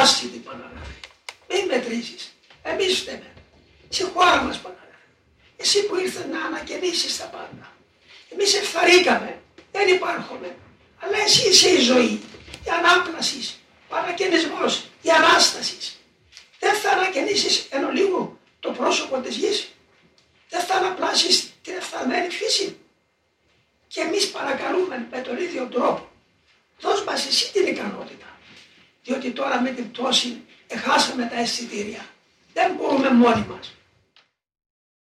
άσχητη Παναγάπη. Μην μετρήσεις. Εμείς φταίμε. Στη χώρα μας Παναγάπη. Εσύ που ήρθες να ανακαινήσεις τα πάντα. Εμείς ευθαρρήκαμε. Δεν υπάρχουμε. Αλλά εσύ είσαι η ζωή. Η ανάπλαση. Ο ανακαινισμός. Η Ανάσταση. Δεν θα ανακαινήσεις εν ολίγου το πρόσωπο της γης. Δεν θα αναπλάσεις την ευθαρμένη φύση. Και εμείς παρακαλούμε με τον ίδιο τρόπο. Δώσ' μας εσύ την ικανότητα. Διότι τώρα με την πτώση εχάσαμε τα αισθητήρια. Δεν μπορούμε μόνοι μας.